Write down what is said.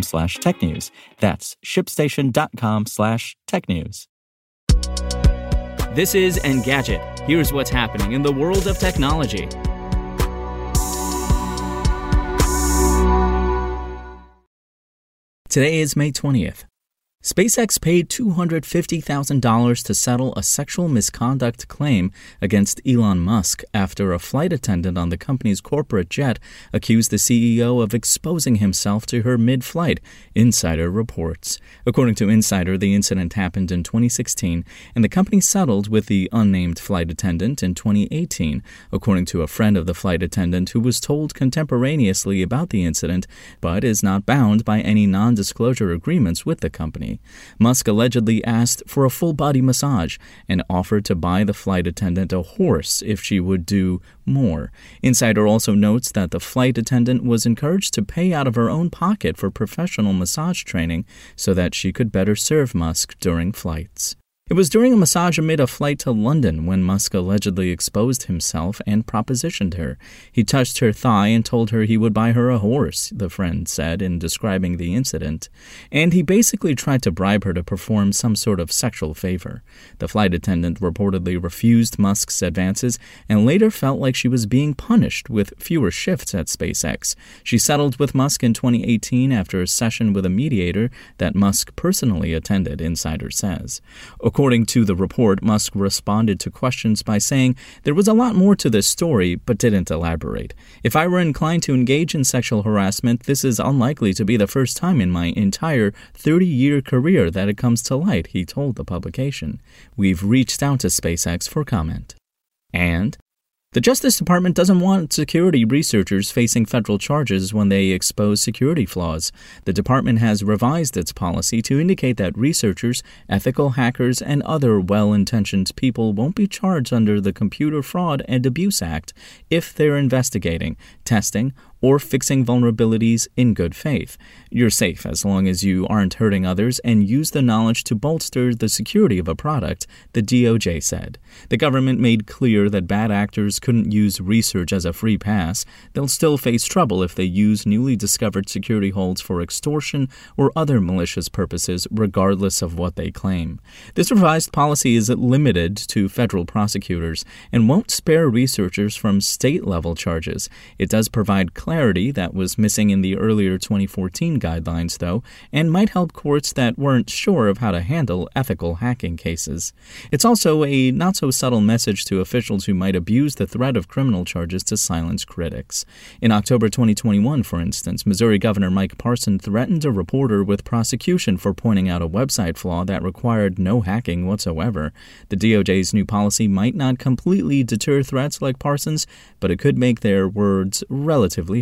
slash tech news. That's shipstation.com slash tech news. This is Engadget. Here's what's happening in the world of technology. Today is May 20th. SpaceX paid $250,000 to settle a sexual misconduct claim against Elon Musk after a flight attendant on the company's corporate jet accused the CEO of exposing himself to her mid flight, Insider reports. According to Insider, the incident happened in 2016, and the company settled with the unnamed flight attendant in 2018, according to a friend of the flight attendant who was told contemporaneously about the incident but is not bound by any non disclosure agreements with the company. Musk allegedly asked for a full body massage and offered to buy the flight attendant a horse if she would do more. Insider also notes that the flight attendant was encouraged to pay out of her own pocket for professional massage training so that she could better serve Musk during flights. It was during a massage amid a flight to London when Musk allegedly exposed himself and propositioned her. He touched her thigh and told her he would buy her a horse, the friend said in describing the incident. And he basically tried to bribe her to perform some sort of sexual favor. The flight attendant reportedly refused Musk's advances and later felt like she was being punished with fewer shifts at SpaceX. She settled with Musk in 2018 after a session with a mediator that Musk personally attended, Insider says. According According to the report, Musk responded to questions by saying there was a lot more to this story, but didn't elaborate. If I were inclined to engage in sexual harassment, this is unlikely to be the first time in my entire 30 year career that it comes to light, he told the publication. We've reached out to SpaceX for comment. And the Justice Department doesn't want security researchers facing federal charges when they expose security flaws. The department has revised its policy to indicate that researchers, ethical hackers, and other well intentioned people won't be charged under the Computer Fraud and Abuse Act if they're investigating, testing, or fixing vulnerabilities in good faith. You're safe as long as you aren't hurting others and use the knowledge to bolster the security of a product, the DOJ said. The government made clear that bad actors couldn't use research as a free pass. They'll still face trouble if they use newly discovered security holes for extortion or other malicious purposes, regardless of what they claim. This revised policy is limited to federal prosecutors and won't spare researchers from state level charges. It does provide that was missing in the earlier 2014 guidelines, though, and might help courts that weren't sure of how to handle ethical hacking cases. It's also a not so subtle message to officials who might abuse the threat of criminal charges to silence critics. In October 2021, for instance, Missouri Governor Mike Parson threatened a reporter with prosecution for pointing out a website flaw that required no hacking whatsoever. The DOJ's new policy might not completely deter threats like Parson's, but it could make their words relatively